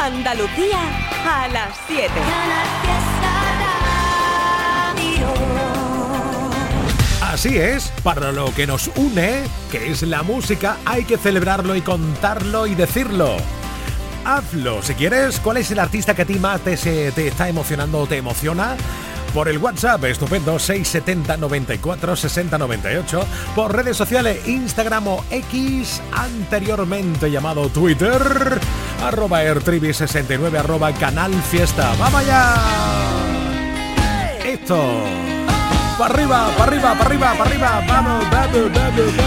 Andalucía a las 7. Así es, para lo que nos une, que es la música, hay que celebrarlo y contarlo y decirlo. Hazlo, si quieres, ¿cuál es el artista que a ti más te, está emocionando o te emociona? por el WhatsApp, estupendo, 670 94 60 98, por redes sociales, Instagram o X, anteriormente llamado Twitter, arroba airtribi69, arroba canal fiesta. ¡Vamos allá! Esto. Para arriba, para arriba, para arriba, para arriba. Vamos, vamos, vamos, vamos.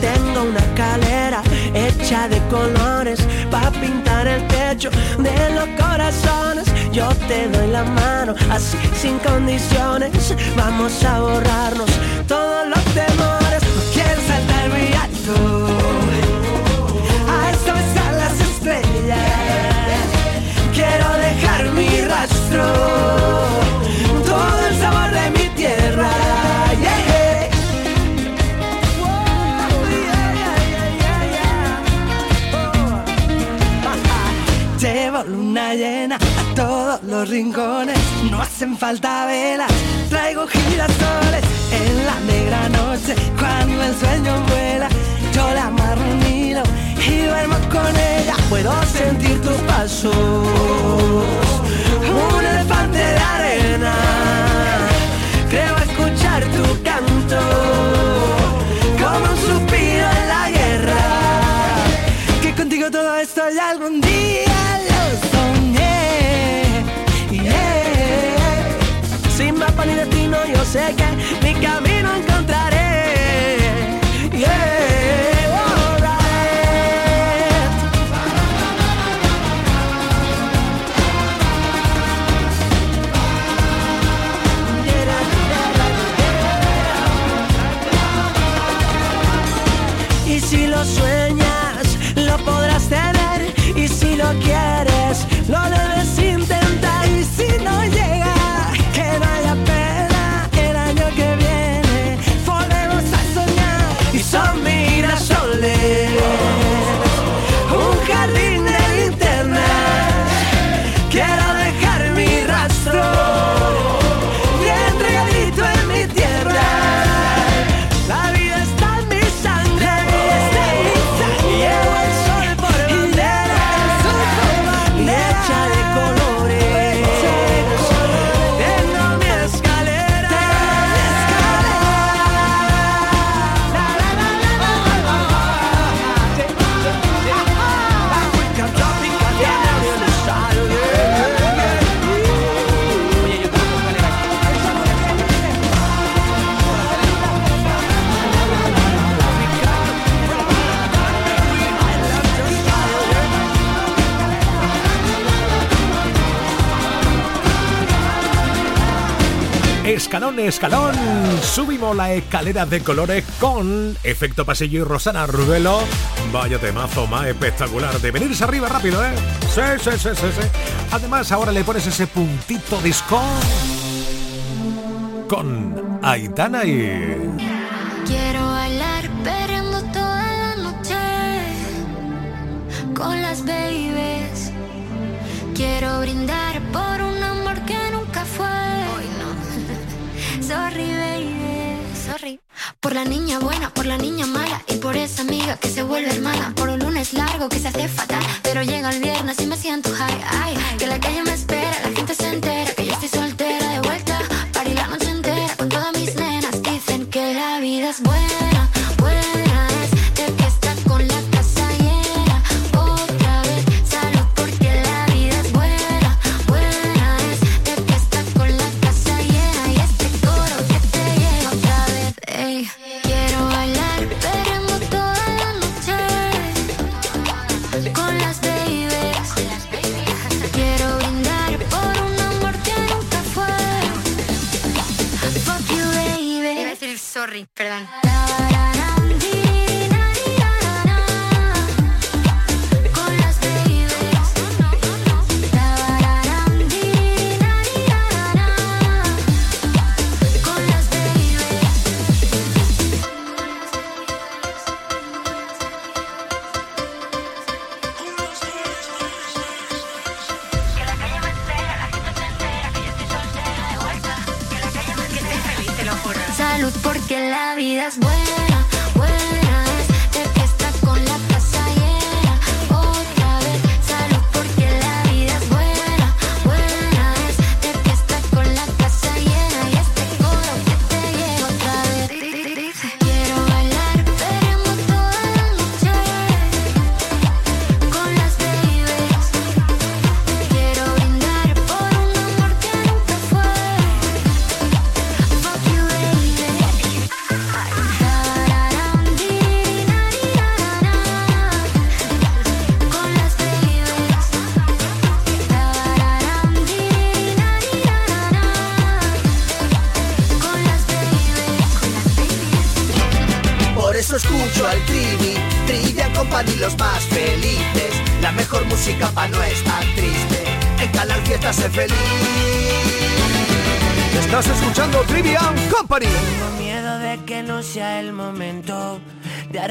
Tengo una escalera hecha de colores para pintar el techo de los corazones. Yo te doy la mano, así sin condiciones. Vamos a borrarnos todos los temores. No quiero saltar muy alto. A están las estrellas. Quiero dejar mi rastro. Todo el sabor de mi luna llena a todos los rincones. No hacen falta velas, traigo girasoles en la negra noche. Cuando el sueño vuela, yo la amarro un hilo y duermo con ella. Puedo sentir tus pasos, un elefante de arena. Creo escuchar tu canto, como un suspiro en la guerra. Que contigo todo esto ya algún día. Destino, yo Escalón, escalón, subimos la escalera de colores con efecto pasillo y Rosana Rubelo. Vaya temazo más espectacular de venirse arriba rápido, ¿eh? Sí, sí, sí, sí, sí. Además, ahora le pones ese puntito disco con Aitana y... Quiero bailar perreando toda la noche con las babies. Quiero brindar Sorry, baby. Sorry. Por la niña buena, por la niña mala y por esa amiga que se vuelve hermana. Por un lunes largo que se hace fatal, pero llega el viernes y me siento high.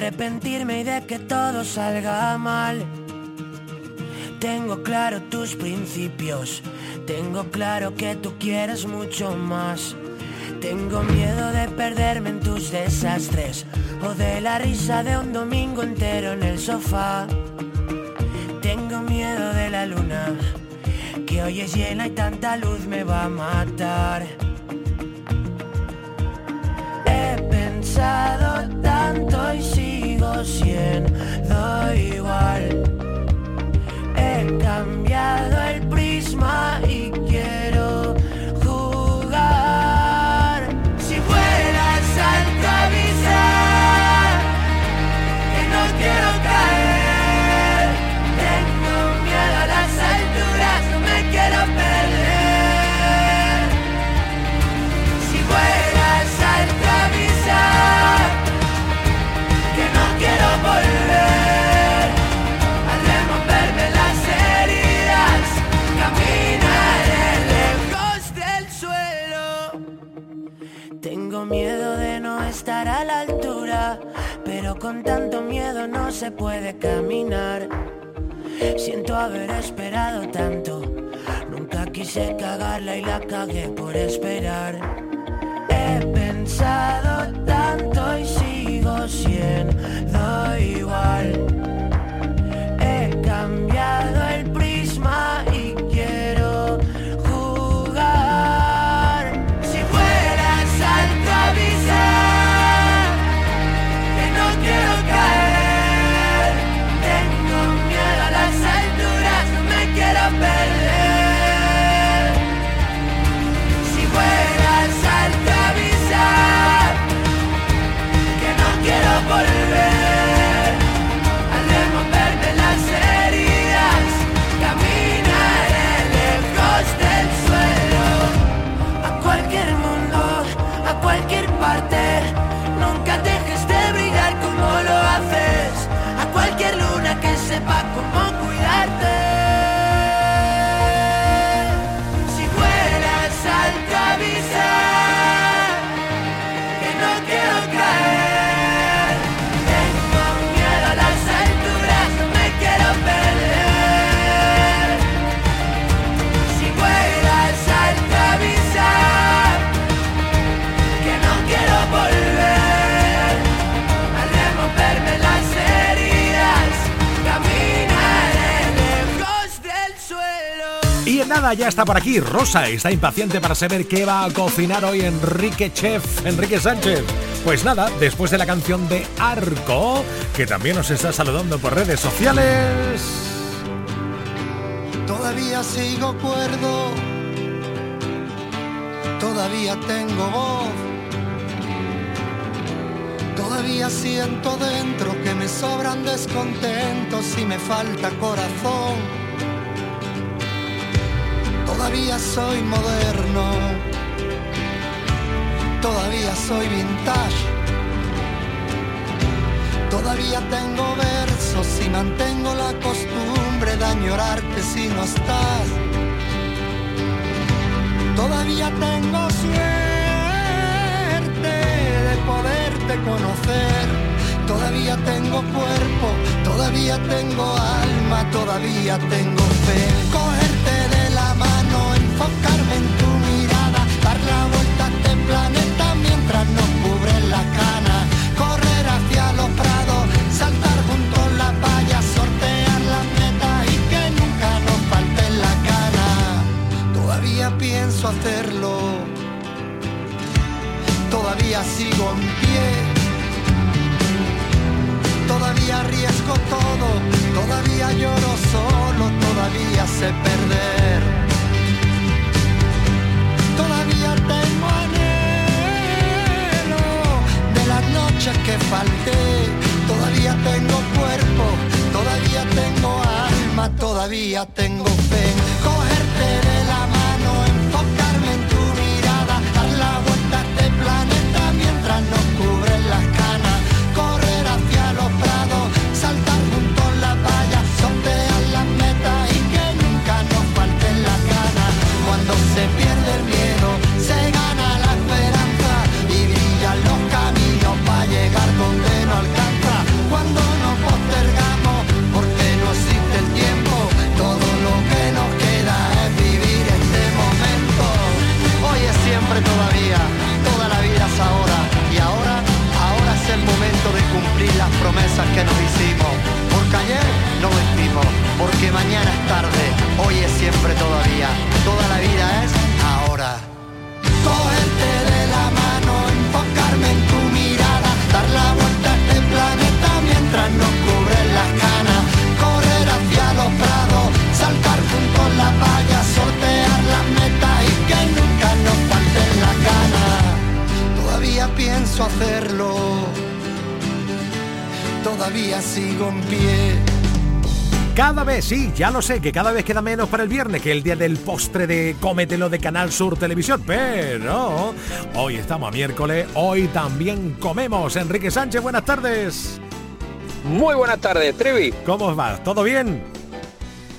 Arrepentirme y de que todo salga mal. Tengo claro tus principios, tengo claro que tú quieres mucho más. Tengo miedo de perderme en tus desastres o de la risa de un domingo entero en el sofá. Tengo miedo de la luna, que hoy es llena y tanta luz me va a matar. He pensado tanto y sigo siendo igual. He cambiado el prisma y Tengo miedo de no estar a la altura, pero con tanto miedo no se puede caminar. Siento haber esperado tanto, nunca quise cagarla y la cagué por esperar. He pensado tanto y sigo siendo igual. He cambiado ya está por aquí. Rosa está impaciente para saber qué va a cocinar hoy Enrique Chef, Enrique Sánchez. Pues nada, después de la canción de Arco, que también nos está saludando por redes sociales. Todavía sigo cuerdo, todavía tengo voz, todavía siento dentro que me sobran descontentos y me falta corazón. Todavía soy moderno, todavía soy vintage. Todavía tengo versos y mantengo la costumbre de añorarte si no estás. Todavía tengo suerte de poderte conocer. Todavía tengo cuerpo, todavía tengo alma, todavía tengo fe enfocarme en tu mirada, dar la vuelta a este planeta mientras nos cubren las canas, correr hacia los prados, saltar junto a las vallas, sortear las metas y que nunca nos falte la cana. Todavía pienso hacerlo, todavía sigo en pie todavía arriesgo todo, todavía lloro solo, todavía sé perder. Noches que falté. Todavía tengo cuerpo, todavía tengo alma, todavía tengo fe. Ya lo sé, que cada vez queda menos para el viernes que el día del postre de Cómetelo de Canal Sur Televisión. Pero hoy estamos a miércoles, hoy también comemos. Enrique Sánchez, buenas tardes. Muy buenas tardes, Trevi. ¿Cómo vas? ¿Todo bien?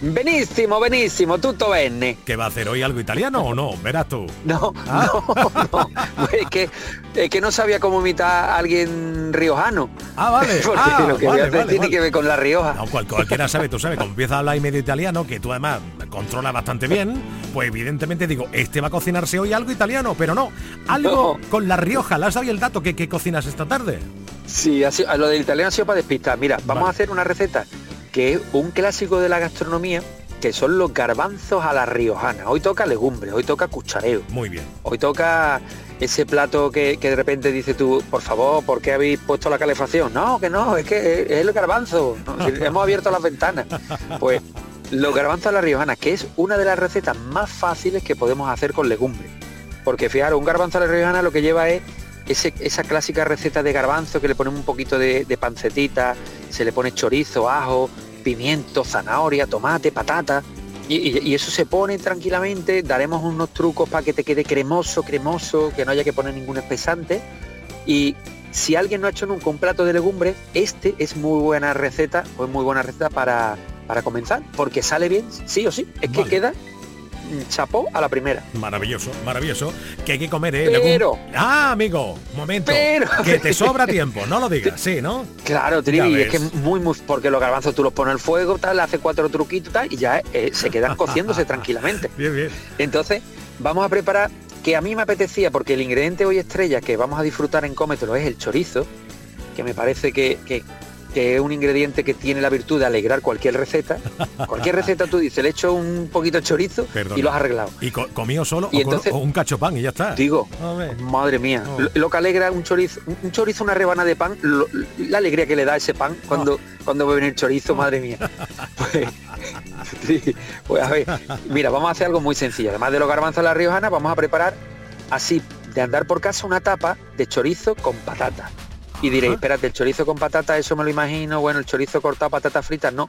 Benissimo, benissimo, tutto bene. ¿Qué va a hacer hoy algo italiano o no? Verás tú. No, Ah. no, no. Es que, es que no sabía cómo imitar a alguien riojano. Ah, vale. Porque Ah, lo que voy vale, a hacer vale, tiene vale. que ver con La Rioja. No, cual- cualquiera sabe, tú sabes, como empieza a hablar y medio italiano, que tú además controlas bastante bien, pues evidentemente digo, este va a cocinarse hoy algo italiano, pero no, algo No. con La Rioja. ¿Le has dado el dato que, que cocinas esta tarde? Sí, ha sido- lo del italiano ha sido para despistar. Mira, vamos a hacer una receta que es un clásico de la gastronomía, que son los garbanzos a la riojana. Hoy toca legumbres, hoy toca cuchareo. Muy bien. Hoy toca ese plato que, que de repente dice tú, por favor, ¿por qué habéis puesto la calefacción? No, que no, es que es el garbanzo. ¿no? Si Hemos abierto las ventanas. Pues los garbanzos a la riojana, que es una de las recetas más fáciles que podemos hacer con legumbres. Porque fijaros, un garbanzo a la riojana lo que lleva es ese- esa clásica receta de garbanzo que le ponemos un poquito de, de pancetita, se le pone chorizo, ajo, pimiento, zanahoria, tomate, patata. Y, y- y eso se pone tranquilamente, daremos unos trucos para que te quede cremoso, cremoso, que no haya que poner ningún espesante. Y si alguien no ha hecho nunca un plato de legumbres, este es muy buena receta, o es muy buena receta para, para comenzar, porque sale bien, sí o sí. Es que queda chapó a la primera. Maravilloso, maravilloso. Que hay que comer, ¿eh? Pero- Ah, amigo, momento. Pero- Que te sobra tiempo, no lo digas, sí, ¿no? Claro, Trivi, es que muy, muy, porque los garbanzos tú los pones al fuego, tal, le haces cuatro truquitos tal, y ya eh, se quedan cociéndose tranquilamente. Bien, bien. Entonces, vamos a preparar, que a mí me apetecía, porque el ingrediente hoy estrella que vamos a disfrutar en Cómetelo es el chorizo, que me parece que, que- que es un ingrediente que tiene la virtud de alegrar cualquier receta. Cualquier receta tú dices, le echo un poquito de chorizo Perdona. y lo has arreglado. Y co- comido solo Y o, entonces- o un cacho pan y ya está. Digo, madre mía, Oh. lo, lo que alegra un chorizo, un- chorizo, una rebana de pan, lo- la alegría que le da ese pan cuando, cuando ve venir el chorizo, madre mía. Pues, sí, pues a ver, mira, vamos a hacer algo muy sencillo. Además de los garbanzos a la riojana, vamos a preparar así, de andar por casa, una tapa de chorizo con patata. Y diréis, espérate, el chorizo con patata, eso me lo imagino, bueno, el chorizo cortado, patatas fritas, no.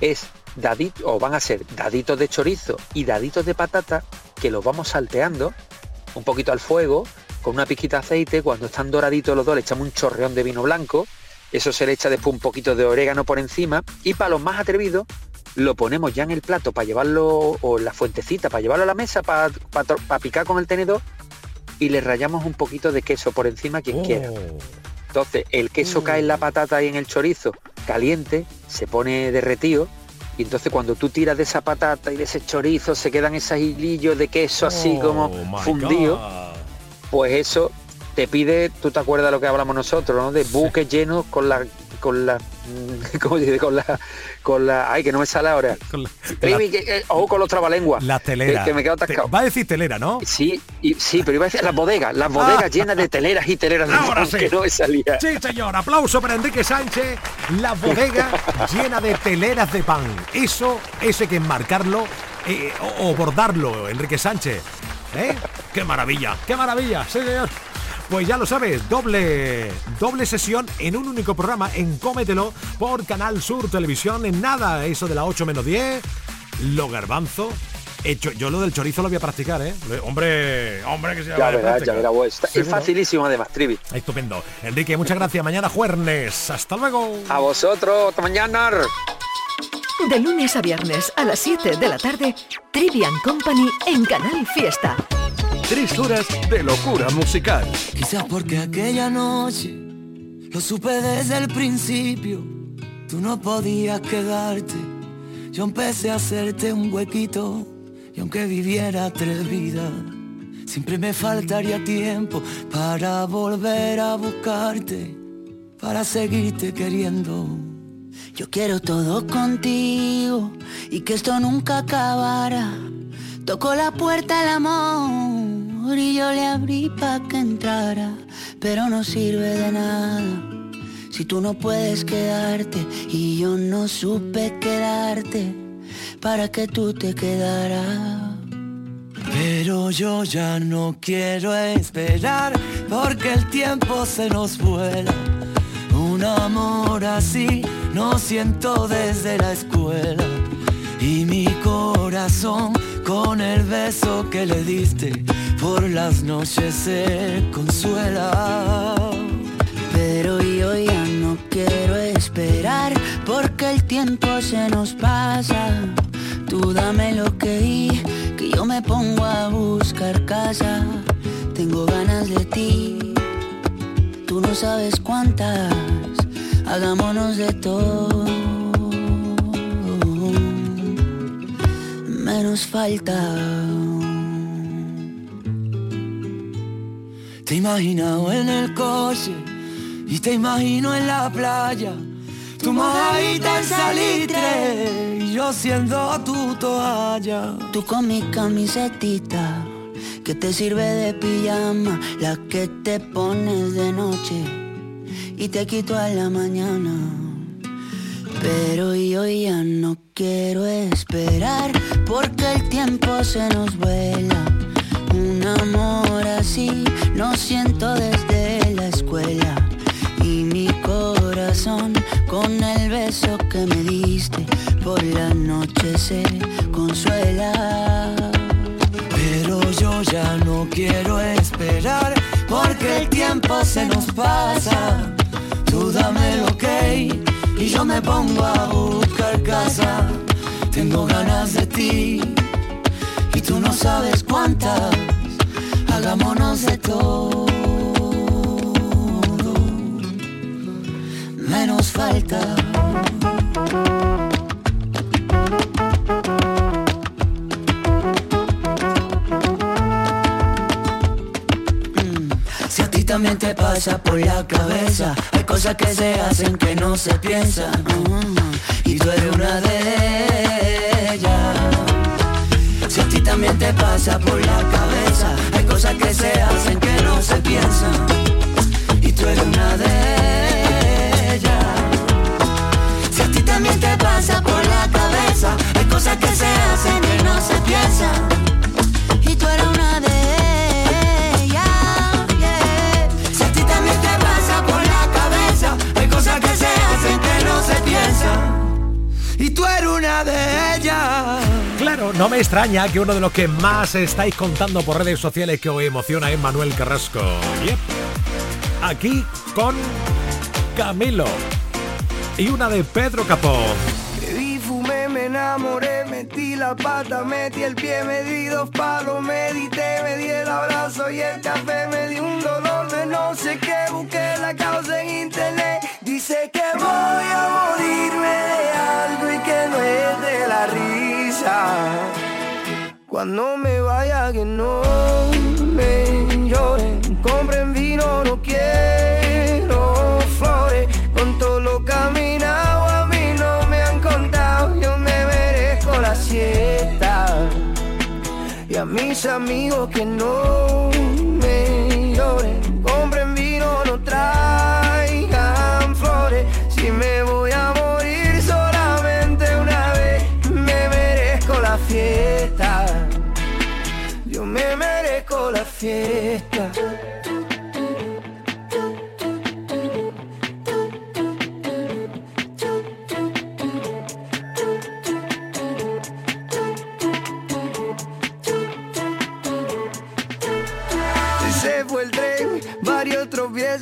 Es daditos, o van a ser daditos de chorizo y daditos de patata que los vamos salteando un poquito al fuego, con una pizquita de aceite, cuando están doraditos los dos le echamos un chorreón de vino blanco, eso se le echa después un poquito de orégano por encima, y para los más atrevidos, lo ponemos ya en el plato para llevarlo, o en la fuentecita, para llevarlo a la mesa, para, para, to- para picar con el tenedor, y le rayamos un poquito de queso por encima quien quiera. Entonces, el queso cae en la patata y en el chorizo caliente, se pone derretido, y entonces cuando tú tiras de esa patata y de ese chorizo, se quedan esos hilillos de queso así como Oh, my fundido God. pues eso te pide, tú te acuerdas de lo que hablamos nosotros, ¿no? De buques llenos con la con la ¿cómo dice? con la con la ay que no me sale ahora Con la- Trivi, que- eh, ojo con los trabalenguas La telera. que, que me quedo Te- atascado Va a decir telera, ¿no? sí y, sí pero iba a decir las bodegas las bodegas llenas de teleras y teleras de Ahora pan sí. que no me salía Sí, señor. Aplauso para Enrique Sánchez. La bodega llena de teleras de pan. Eso, eso hay que enmarcarlo eh, o, o bordarlo, Enrique Sánchez. ¿Eh? ¡Qué maravilla! ¡Qué maravilla! Sí, señor. Pues ya lo sabes, doble, doble sesión en un único programa en Cómetelo por Canal Sur Televisión. En nada, eso de la 8 menos 10, lo garbanzo. Hecho, yo lo del chorizo lo voy a practicar, ¿eh? Hombre, hombre, que se ya va a verás ya verás pues, está- es facilísimo además Trivi Estupendo. Enrique, muchas gracias. Mañana jueves. Hasta luego. a vosotros hasta mañana De lunes a viernes a las 7 de la tarde, Trivian Company en Canal Fiesta. Tres de locura musical. Quizás porque aquella noche lo supe desde el principio. Tú no podías quedarte. Yo empecé a hacerte un huequito. Y aunque viviera tres vidas, siempre me faltaría tiempo para volver a buscarte, para seguirte queriendo. Yo quiero todo contigo y que esto nunca acabara. Tocó la puerta el amor y yo le abrí pa' que entrara, pero no sirve de nada. Si tú no puedes quedarte y yo no supe quedarte para que tú te quedaras. Pero yo ya no quiero esperar porque el tiempo se nos vuela. Un amor así no siento desde la escuela. Y mi corazón con el beso que le diste por las noches se consuela. Pero yo ya no quiero esperar porque el tiempo se nos pasa. Tú dame lo que di, que yo me pongo a buscar casa. Tengo ganas de ti, tú no sabes cuántas. Hagámonos de todo. Menos falta. Te he imaginado en el coche y te imagino en la playa. Tu mojadita en salitre y yo siendo tu toalla. Tú con mi camisetita que te sirve de pijama, la que te pones de noche y te quito a la mañana. Pero yo ya no quiero esperar porque el tiempo se nos vuela. Un amor así no siento desde la escuela. Y mi corazón con el beso que me diste por la noche se consuela. Pero yo ya no quiero esperar porque el tiempo se nos pasa. Tú dame lo que y yo me pongo a buscar casa. Tengo ganas de ti tú no sabes cuántas. Hagámonos de todo. Menos falta. Si a ti también te pasa por la cabeza, hay cosas que se hacen que no se piensan. mm, Y tú eres una de ellas. También te pasa por la cabeza, hay cosas que se hacen que no se piensan. Y tú eres una de ellas. Si a ti también te pasa por la cabeza, hay cosas que se hacen que no se piensan. Y tú eres una de ellas. Si a ti también te pasa por la cabeza, hay cosas que se hacen que no se piensan. Y tú eres una de ellas. Claro, no me extraña que uno de los que más estáis contando por redes sociales que os emociona es Manuel Carrasco. Yep. Aquí con Camilo. Y una de Pedro Capó. Bebí, fumé, me enamoré, metí la pata, metí el pie, me di dos palos, medité, me di el abrazo y el café, me di un dolor de no sé qué, busqué la causa en internet. Sé que voy a morirme de algo y que no es de la risa. Cuando me vaya que no me lloren, compren vino, no quiero flores. Con todo lo caminado a mí no me han contado, yo me merezco la siesta. Y a mis amigos que no fiesta. Yo me merezco la fiesta.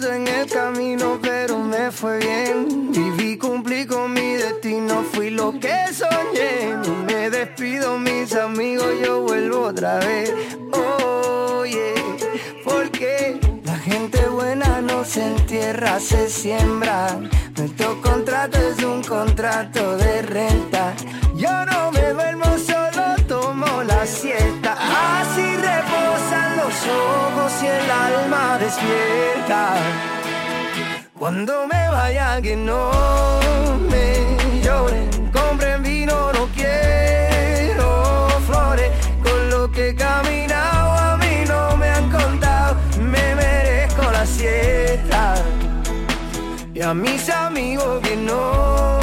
en el camino, pero me fue bien. Viví, cumplí con mi destino, fui lo que soñé. Despido, mis amigos, yo vuelvo otra vez. Oye, porque la gente buena no se entierra, se siembra. Nuestro contrato es un contrato de renta. Yo no me duermo, solo tomo la siesta. Así reposan los ojos y el alma despierta. Cuando me vaya que no me a mis amigos que no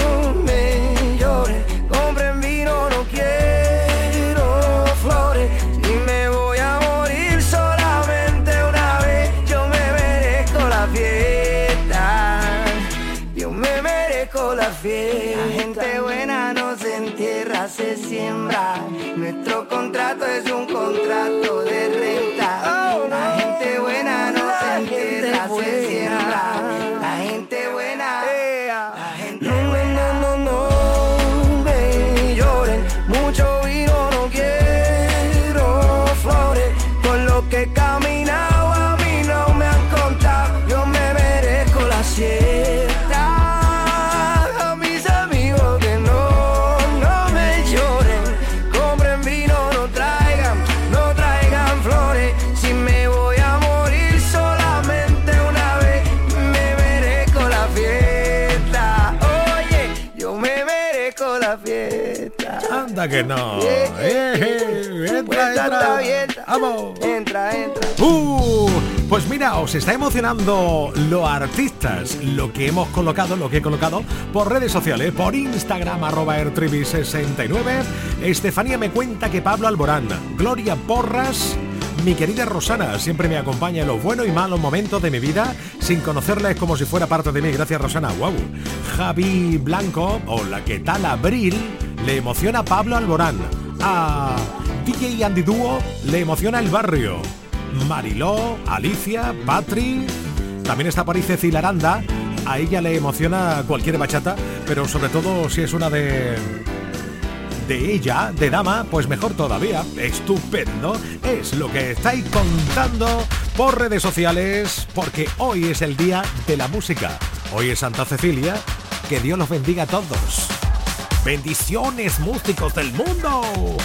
me lloren, compren vino, no quiero flores. Si me voy a morir solamente una vez, yo me merezco la fiesta. Yo me merezco la fiesta. La gente buena no se entierra, se siembra. Nuestro contrato es un contrato de renta. Anda que no. Entra, entra. Vamos. Entra, entra. Uh, pues mira, os está emocionando los artistas, lo que hemos colocado, lo que he colocado por redes sociales, por Instagram, arroba ertribi69. Estefanía me cuenta que Pablo Alborán, Gloria Porras, mi querida Rosana, siempre me acompaña en los buenos y malos momentos de mi vida, sin conocerla es como si fuera parte de mí. Gracias, Rosana. Wow. Javi Blanco, hola, ¿qué tal? Abril, le emociona Pablo Alborán. A DJ Andy Dúo le emociona el barrio. Mariló, Alicia, Patri. También está por ahí Ceci Laranda. A ella le emociona cualquier bachata, pero sobre todo si es una de de ella, de dama, pues mejor todavía. Estupendo. Es lo que estáis contando por redes sociales, porque hoy es el día de la música. Hoy es Santa Cecilia. Que Dios los bendiga a todos. Bendiciones, músicos del mundo.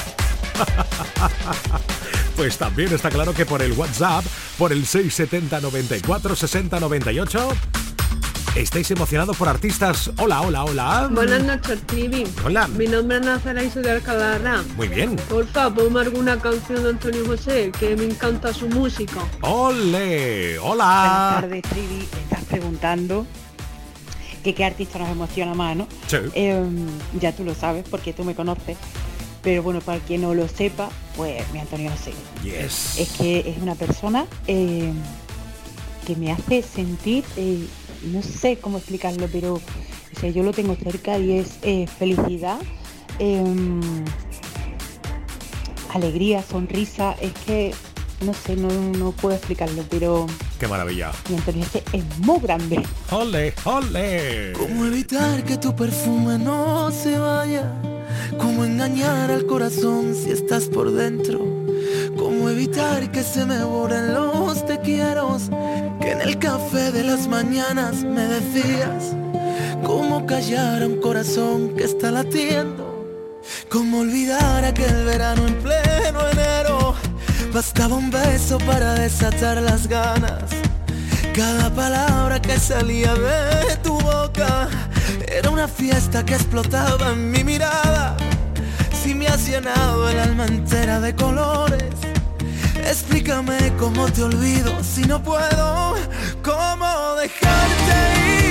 Pues también está claro que por el WhatsApp, por el 670 94 60 98, estáis emocionados por artistas. Hola, hola, hola. Buenas noches, Trivi. Hola. Mi nombre es Nazara y soy de Alcalá. Muy bien. Porfa, ponme alguna canción de Antonio José, que me encanta su música. Ole, Buenas hola. tardes, Trivi. Estás preguntando que qué artista nos emociona más, ¿no? Sí. Em, ya tú lo sabes porque tú me conoces. Pero bueno, para quien no lo sepa, pues mi Antonio José. Yes. Es que es una persona em, que me hace sentir, eh, no sé cómo explicarlo, pero o sea, yo lo tengo cerca y es eh, felicidad, em, alegría, sonrisa. Es que, no sé, no, no puedo explicarlo, pero Qué maravilla. mi Antonio José es muy grande. Ole, ole. ¿Cómo evitar que tu perfume no se vaya? ¿Cómo engañar al corazón si estás por dentro? ¿Cómo evitar que se me borren los te quiero? Que en el café de las mañanas me decías. ¿Cómo callar a un corazón que está latiendo? ¿Cómo olvidar aquel verano en pleno enero? Bastaba un beso para desatar las ganas. Cada palabra que salía de tu boca era una fiesta que explotaba en mi mirada. Si me has llenado el alma entera de colores, Explícame cómo te olvido si no puedo, cómo dejarte ir,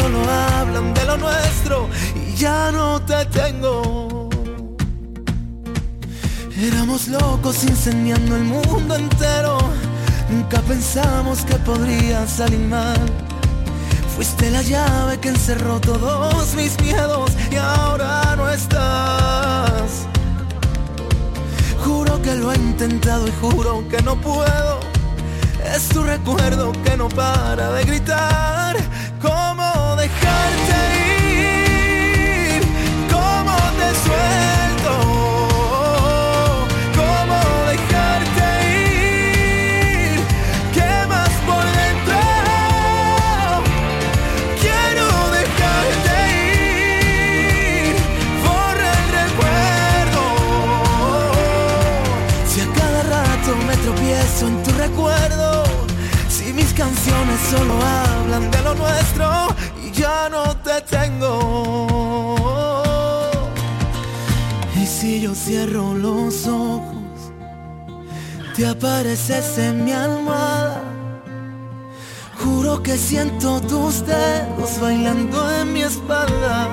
solo hablan de lo nuestro y ya no te tengo. Éramos locos incendiando el mundo entero. Nunca pensamos que podría salir mal. Fuiste la llave que encerró todos mis miedos y ahora no estás. Juro que lo he intentado y juro que no puedo. Es tu recuerdo que no para de gritar. Solo hablan de lo nuestro no te tengo. Y si yo cierro los ojos, te apareces en mi almohada. Juro que siento tus dedos bailando en mi espalda.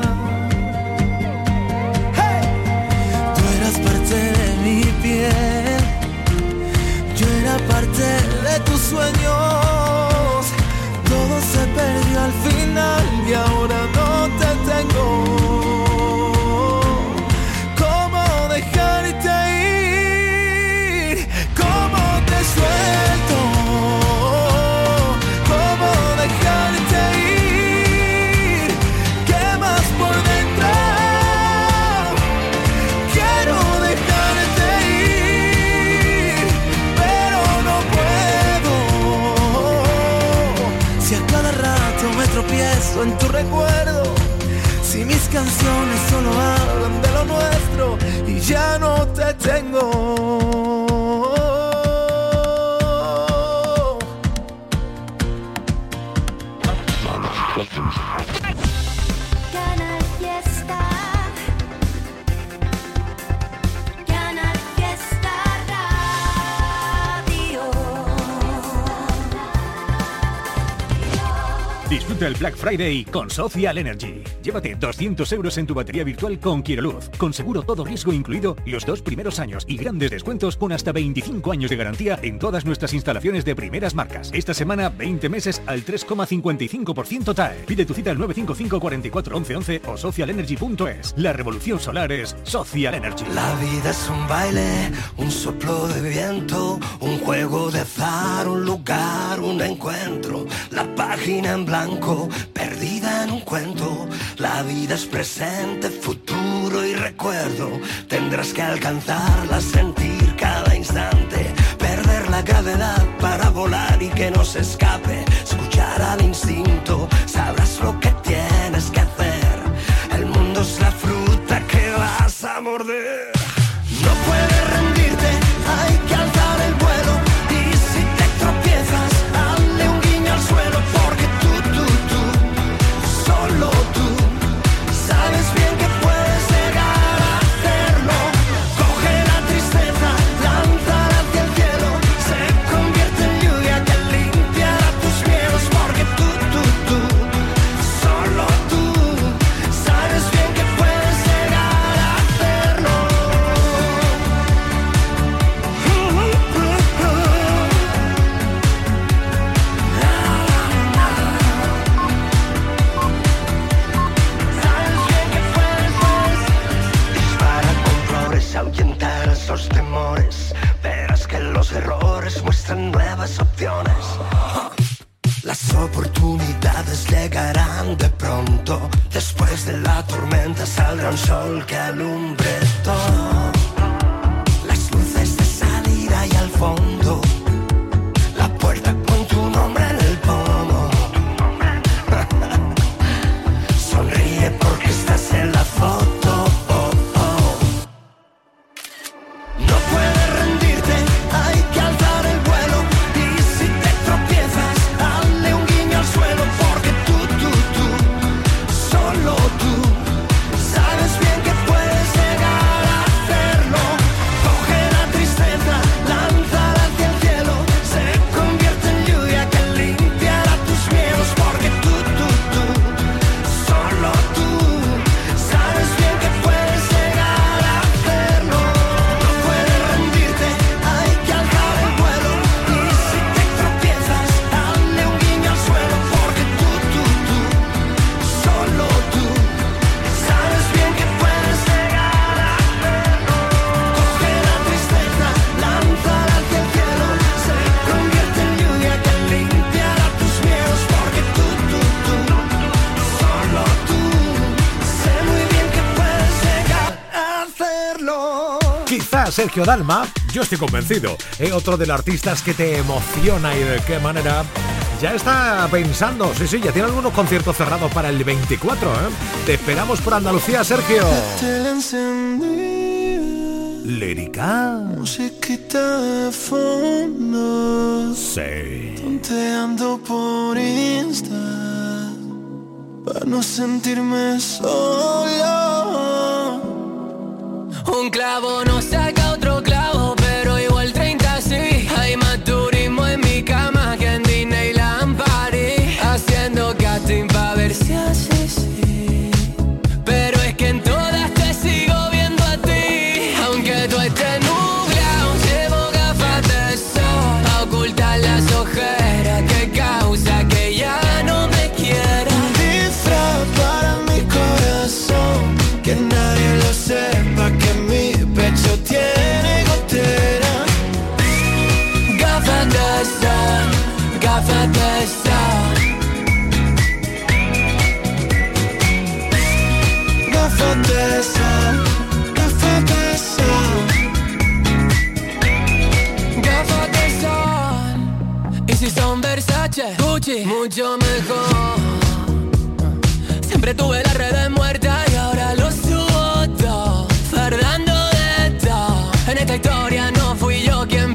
Tú eras parte de mi piel, yo era parte de tus sueños. Todo se perdió al final y canciones solo hablan de lo nuestro y ya no te tengo. El Black Friday con Social Energy. Llévate 200 euros en tu batería virtual con Quiroluz, con seguro todo riesgo incluido los dos primeros años y grandes descuentos con hasta 25 años de garantía en todas nuestras instalaciones de primeras marcas. Esta semana 20 meses al 3,55% TAE. Pide tu cita al 955 44 11 11 o socialenergy.es. La revolución solar es Social Energy. La vida es un baile, un soplo de viento, un juego de azar, un lugar, un encuentro. La página en blanco, perdida en un cuento. La vida es presente, futuro y recuerdo. Tendrás que alcanzarla, sentir cada instante. Perder la gravedad para volar y que no se escape. Escuchar al instinto, sabrás lo que tienes que hacer. El mundo es la fruta que vas a morder. Sol que alumbre Sergio Dalma, yo estoy convencido, es otro de los artistas que te emociona y de qué manera. Ya está pensando, sí, sí, ya tiene algunos conciertos cerrados para el 24, ¿eh? Te esperamos por Andalucía, Sergio. Lérica. Musiquita de fondo. Sí. Tonteando por Insta. Para no sentirme solo. Un clavo no saca Gucci, mucho mejor. Siempre tuve las redes muertas y ahora lo subo todo. Fernando de todo. En esta historia no fui yo quien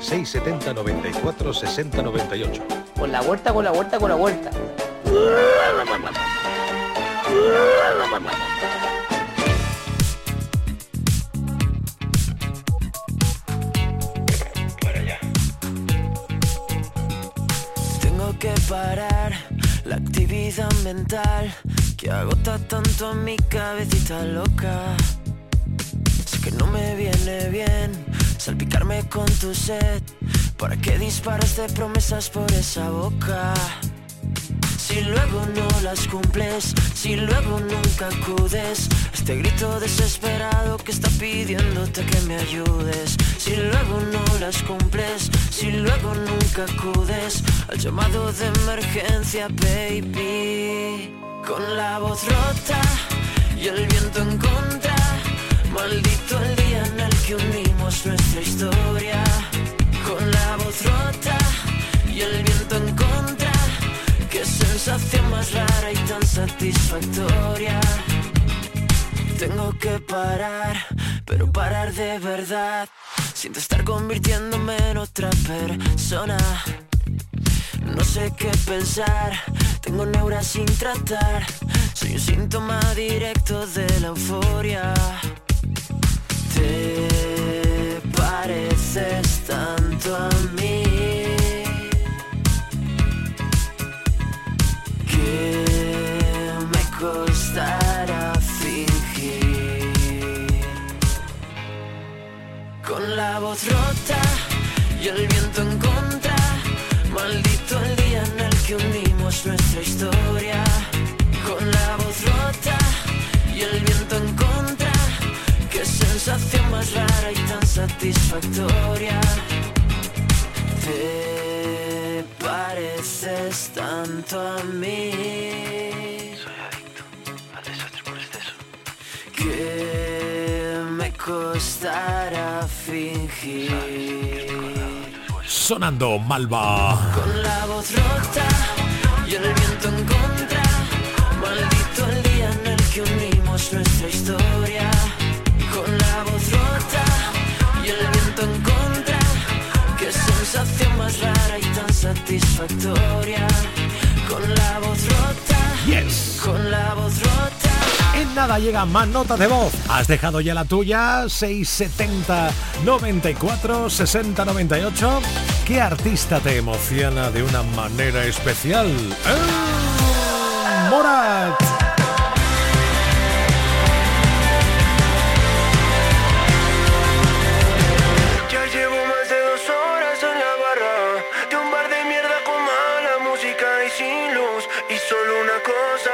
670 94 60 98. Con la vuelta, con la vuelta, con la vuelta. Tengo que parar la actividad mental que agota tanto a mi cabecita loca. Sé que no me viene bien salpicarme con tu sed. ¿Para qué disparas de promesas por esa boca? Si luego no las cumples, si luego nunca acudes Este grito desesperado que está pidiéndote que me ayudes Si luego no las cumples, si luego nunca acudes Al llamado de emergencia, baby Con la voz rota y el viento en contra Maldito el día en el que unimos nuestra historia Con la voz rota y el viento en contra Qué sensación más rara y tan satisfactoria. Tengo que parar, pero parar de verdad. Siento estar convirtiéndome en otra persona. No sé qué pensar, Tengo neuras sin tratar, soy un síntoma directo de la euforia. Te pareces tanto a mí que me costará fingir. Con la voz rota y el viento en contra, maldito el día en el que unimos nuestra historia. Con la voz rota y el viento sensación más rara y tan satisfactoria. Te pareces tanto a mí. Soy adicto al desastre por exceso. Que me costará fingir. Sonando Malva. Con la voz rota satisfactoria. Con la voz rota. Yes. Con la voz rota. En nada llegan más notas de voz. ¿Has dejado ya la tuya? 670 94 60 98. ¿Qué artista te emociona de una manera especial? ¡Eh! Morat.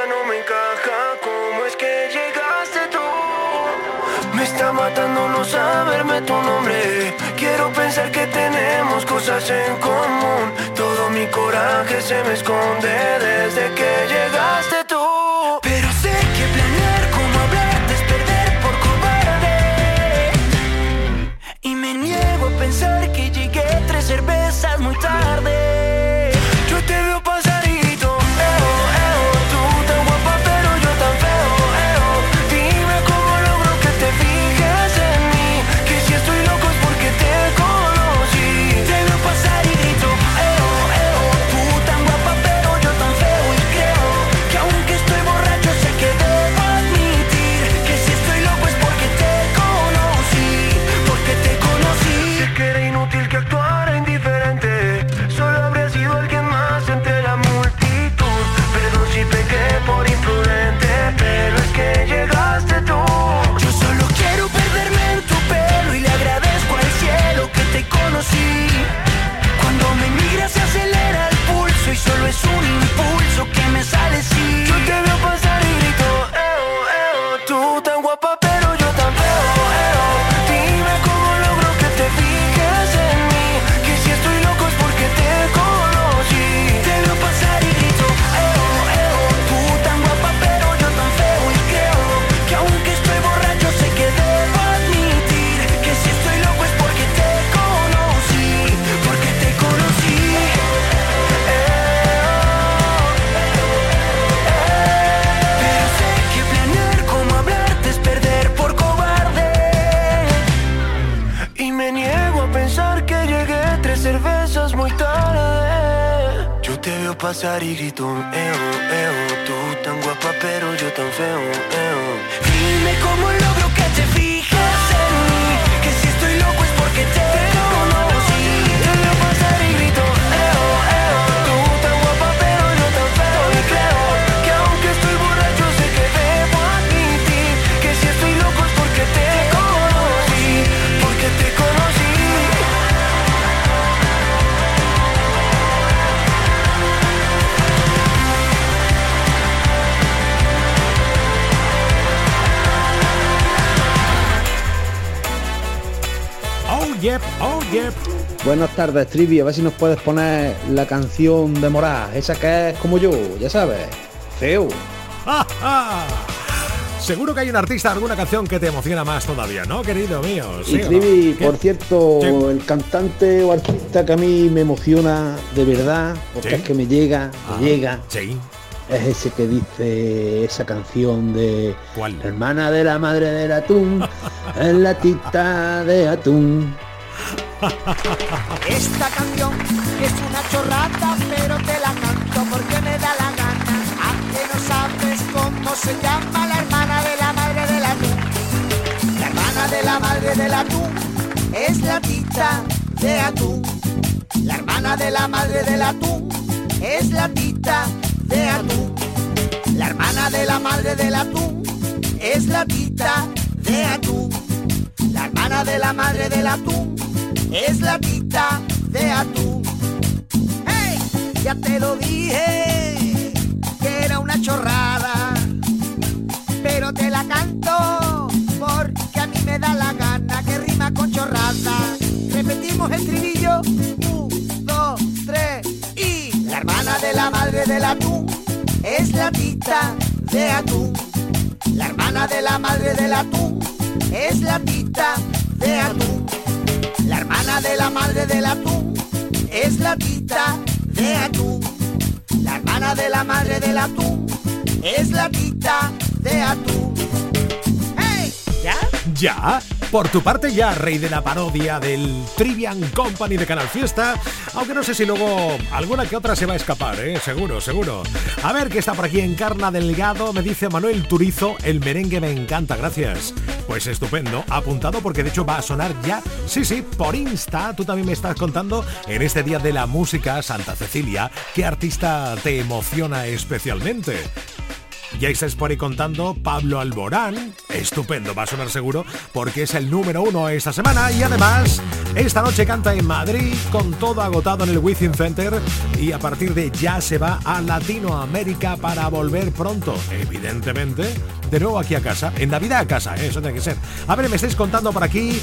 No me encaja. ¿Cómo es que llegaste tú? Me está matando no saberme tu nombre. Quiero pensar que tenemos cosas en común. Todo mi coraje se me esconde desde que llegaste tú Buenas tardes, Trivi. A ver si nos puedes poner la canción de Morá, esa que es como yo, ya sabes. Feo. ¡Ja, ja! Seguro que hay un artista, alguna canción que te emociona más todavía, ¿no, querido mío? ¿Sí y no? Trivi, por cierto, Sí. el cantante o artista que a mí me emociona de verdad, porque Sí. es que me llega, me Ah, llega, Sí. es ese que dice esa canción de ¿Cuál? Hermana de la madre del atún, es la tita de atún. Esta canción es una chorrada, pero te la canto porque me da la gana. se llama la hermana de la madre del atún. La hermana de la madre del atún es la tita de atún. La hermana de la madre del atún es la tita de atún. La hermana de la madre del atún es la tita de atún. La hermana de la madre del atún es la tita de atún. ¡Hey! Ya te lo dije que era una chorrada, pero te la canto porque a mí me da la gana que rima con chorrada. Repetimos el estribillo, un, dos, tres y la hermana de la madre del atún es la tita de atún. La hermana de la madre del atún es la tita de atún. La hermana de la madre del atún es la tita de atún. La hermana de la madre del atún es la tita de atún. ¡Hey! ¿Ya? Ya, por tu parte ya, rey de la parodia del Trivian Company de Canal Fiesta, aunque no sé si luego alguna que otra se va a escapar, ¿eh? Seguro, seguro. A ver, que está por aquí Encarna Delgado, me dice Manuel Turizo, el merengue me encanta, gracias. Pues estupendo, apuntado porque de hecho va a sonar ya, sí, sí, por Insta, tú también me estás contando en este Día de la Música Santa Cecilia, ¿qué artista te emociona especialmente? Por ahí contando Pablo Alborán. Estupendo, va a sonar seguro porque es el número uno esta semana y además esta noche canta en Madrid con todo agotado en el Within Center y a partir de ya se va a Latinoamérica para volver pronto, evidentemente. De nuevo aquí a casa, en Navidad a casa, ¿eh? eso tiene que ser. A ver, me estáis contando por aquí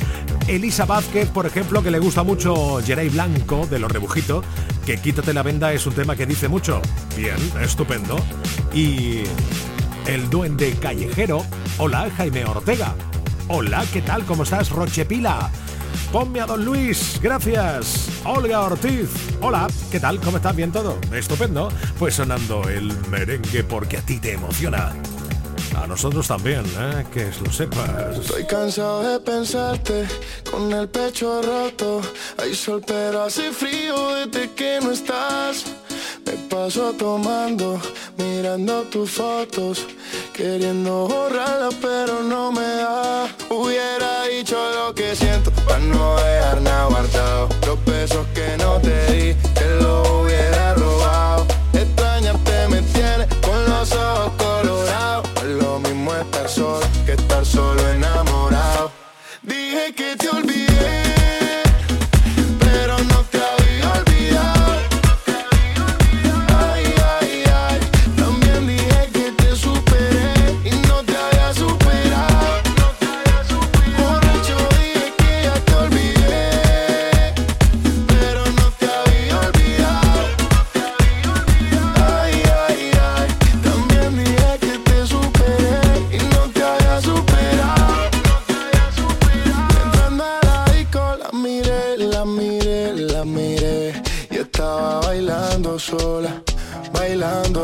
Elisa Vázquez, por ejemplo, que le gusta mucho Jeray Blanco de Los Rebujitos, que Quítate la venda es un tema que dice mucho. Bien, estupendo. Y el duende callejero. Hola, Jaime Ortega. Hola, ¿qué tal? ¿Cómo estás, Rochepila? Ponme a Don Luis, gracias. Olga Ortiz. Hola, ¿qué tal? ¿Cómo estás? ¿Bien todo? Estupendo. Pues sonando el merengue porque a ti te emociona. A nosotros también, ¿eh? que lo sepas. Estoy cansado de pensarte con el pecho roto. Hay sol, pero hace frío desde que no estás. Me paso tomando, mirando tus fotos, queriendo borrarlas, pero no me da. Hubiera dicho lo que siento, para no dejar nada guardado. Los besos que no te di,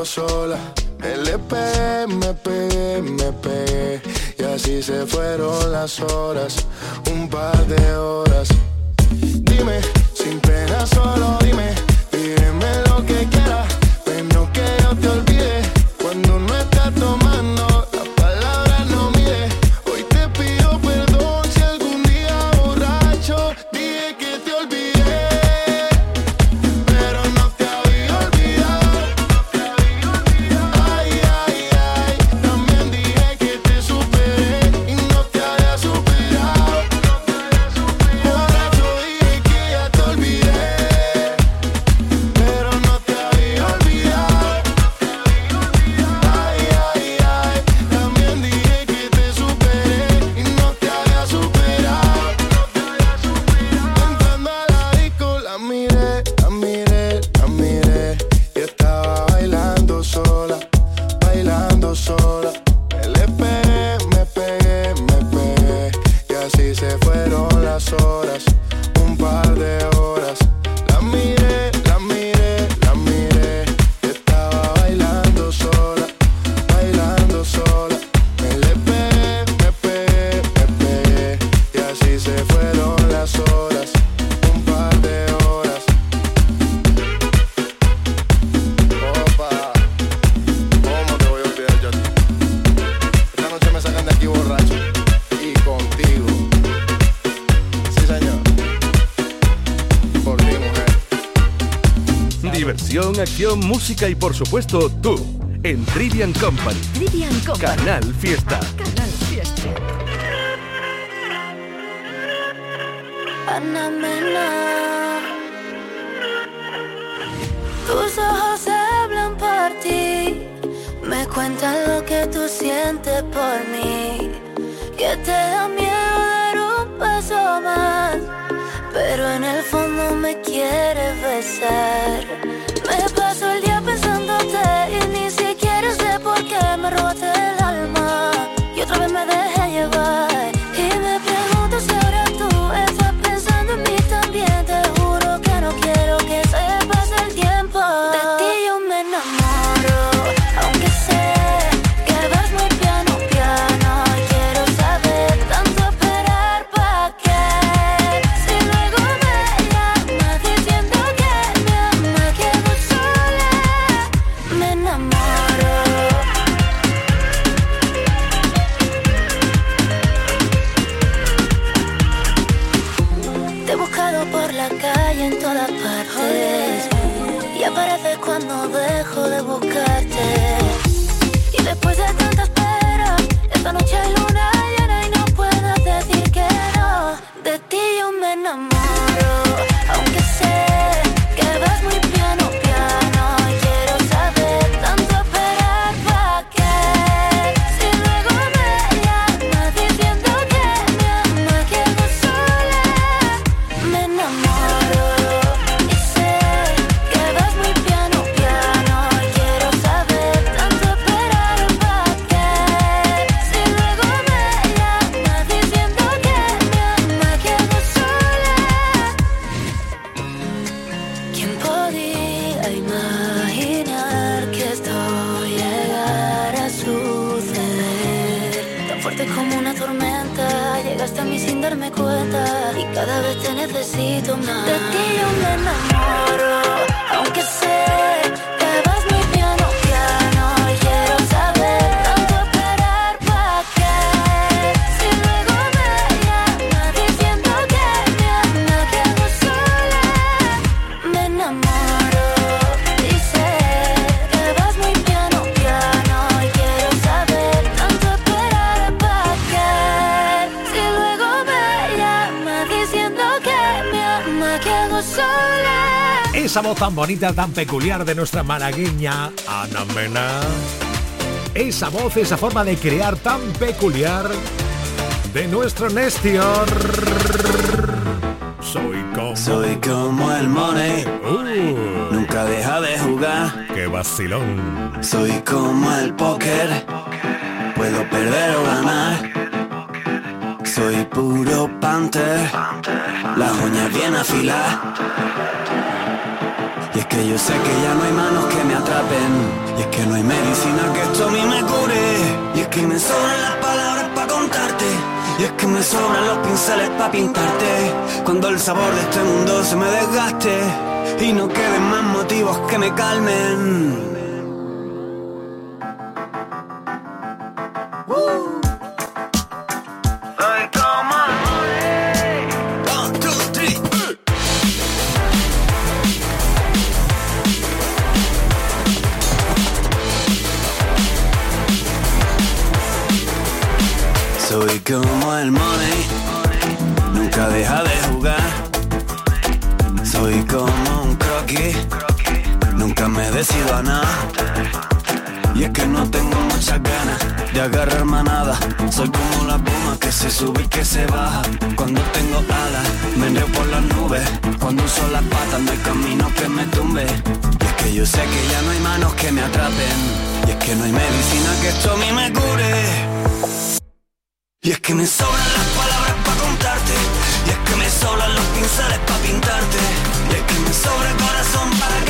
sola. Me pegué, me pegué, me pegué Y así se fueron las horas, un par de horas. Dime, sin pena solo música y por supuesto tú. En Trivian Company. Trivian Company. Canal Fiesta. Canal Fiesta. Ana Mena. Tus ojos hablan por ti, me cuentan lo que tú sientes por mí, que te da miedo dar un paso más, pero en el fondo me quieres besar. Qué y cada vez te necesito más. De ti yo me enamoro, aunque sé Esa voz tan bonita, tan peculiar de nuestra malagueña Ana Mena. Esa voz, esa forma de crear tan peculiar de nuestro Nestior. Soy como... Soy como el money. Nunca deja de jugar. ¡Qué vacilón! Soy como el póker. Puedo perder o ganar. Soy puro panther. Las uñas bien afiladas. Y es que yo sé que ya no hay manos que me atrapen. Y es que no hay medicina que esto a mí me cure. Y es que me sobran las palabras para contarte. Y es que me sobran los pinceles para pintarte. Cuando el sabor de este mundo se me desgaste. Y no queden más motivos que me calmen. Money, nunca deja de jugar. Soy como un croquis, nunca me decido a nada. Y es que no tengo muchas ganas de agarrar manada. Soy como la puma que se sube y que se baja. Cuando tengo alas, me enreo por las nubes. Cuando uso las patas, no hay camino que me tumbe. Y es que yo sé que ya no hay manos que me atrapen. Y es que no hay medicina que esto a mí me cure. Y es que me sobran las palabras para contarte. Y es que me sobran los pinceles para pintarte. Y es que me sobra el corazón para quererte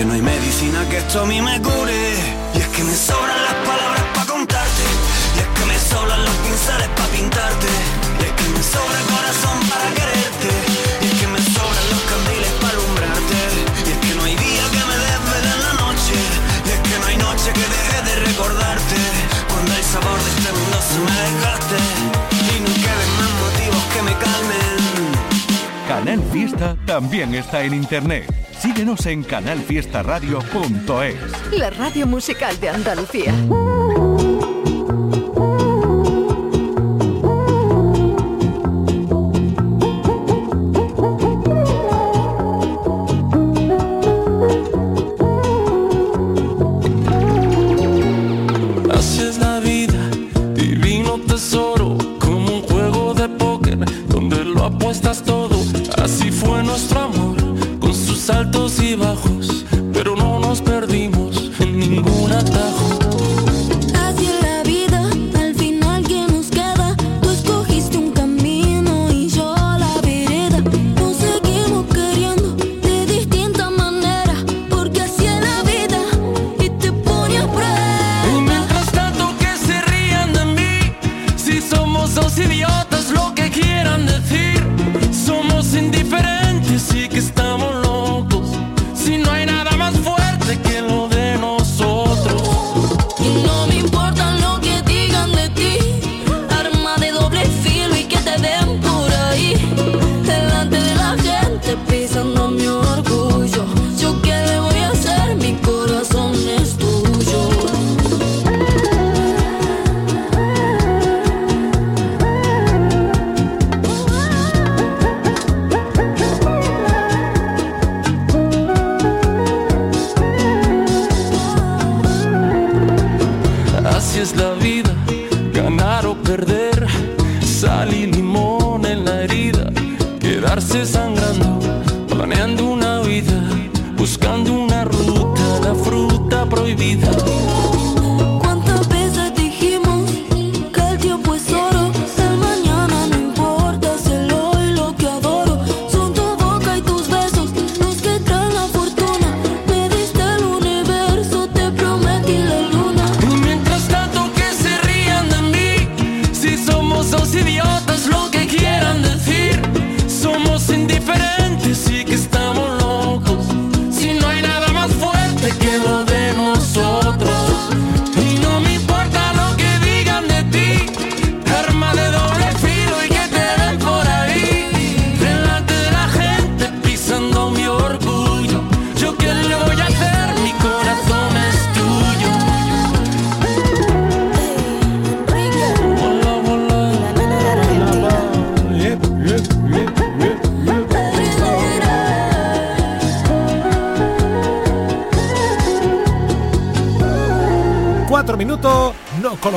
no hay medicina que esto a mí me cure. Y es que me sobran las palabras para contarte. Y es que me sobran los pinceles para pintarte. Y es que me sobra el corazón para quererte. Y es que me sobran los candiles para alumbrarte. Y es que no hay día que me desvele en la noche. Y es que no hay noche que deje de recordarte. Cuando el sabor de este mundo se me desgaste. Y no queden más motivos que me calmen. Canal Fiesta también está en internet. Síguenos en canalfiestaradio.es. La radio musical de Andalucía.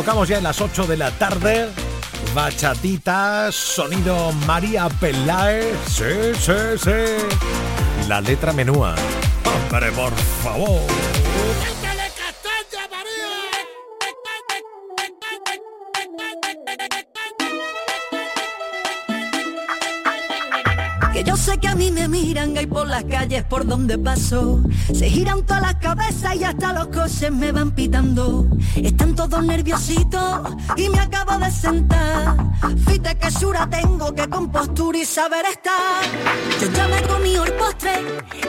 Colocamos ya en las 8 de la tarde. Bachatita, sonido María Peláez. Sí, sí, sí. La letra menúa. Hombre, por favor. Por donde paso. Se giran todas las cabezas y hasta los coches me van pitando. Están todos nerviositos y me acabo de sentar. Fíjate que sura tengo, que compostura y saber estar. Yo ya me comí el postre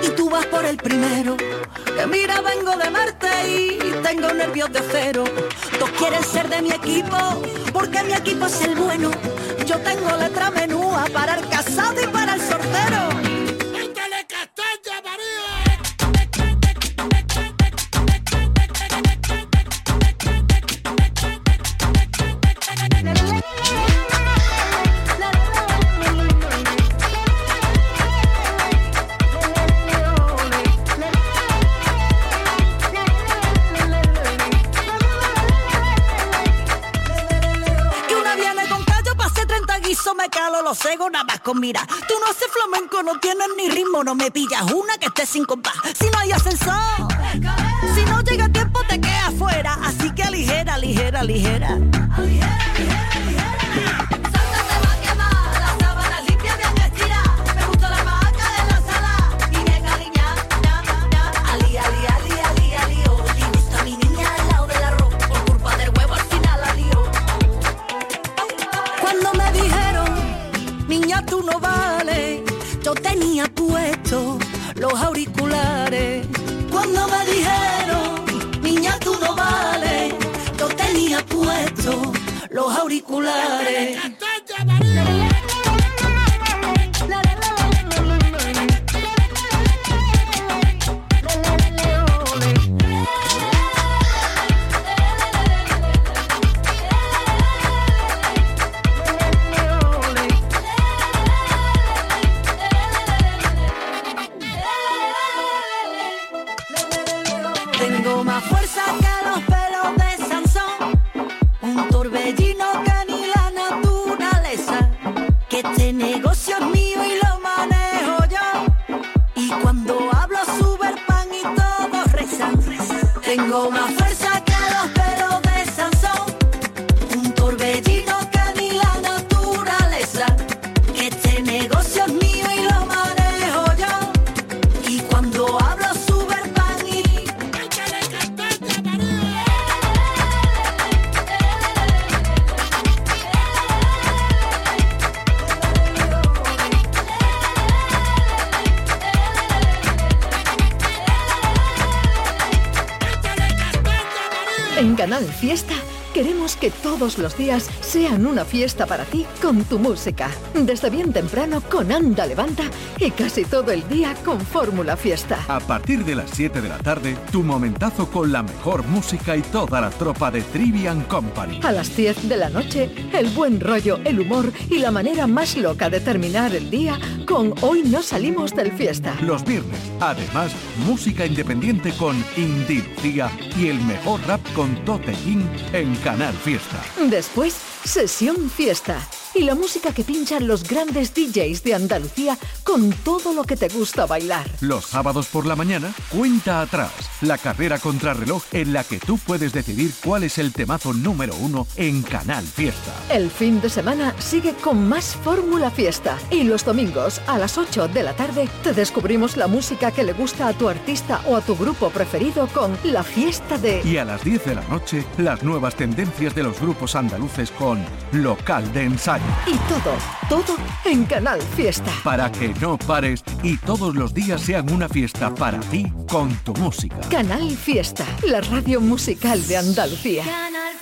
y tú vas por el primero. Que mira, vengo de Marte y tengo nervios de cero. Todos quieren ser de mi equipo porque mi equipo es el bueno. Yo tengo letra menúa para el casado y Fiesta que todos los días sean una fiesta para ti con tu música. Desde bien temprano con Anda Levanta y casi todo el día con Fórmula Fiesta. A partir de las 7 de la tarde, tu momentazo con la mejor música y toda la tropa de Trivian Company. A las 10 de la noche, el buen rollo, el humor y la manera más loca de terminar el día con Hoy no salimos del fiesta. Los viernes, además, música independiente con Lucía y el mejor rap con Tote King en Canal Después, sesión fiesta. Y la música que pinchan los grandes DJs de Andalucía con todo lo que te gusta bailar. Los sábados por la mañana, cuenta atrás, la carrera contrarreloj en la que tú puedes decidir cuál es el temazo número uno en Canal Fiesta. El fin de semana sigue con más Fórmula Fiesta. Y los domingos a las 8 de la tarde te descubrimos la música que le gusta a tu artista o a tu grupo preferido con La Fiesta de... Y a las 10 de la noche, las nuevas tendencias de los grupos andaluces con Local de Ensayo. Y todo, todo en Canal Fiesta. Para que no pares y todos los días sean una fiesta para ti con tu música. Canal Fiesta, la radio musical de Andalucía. Canal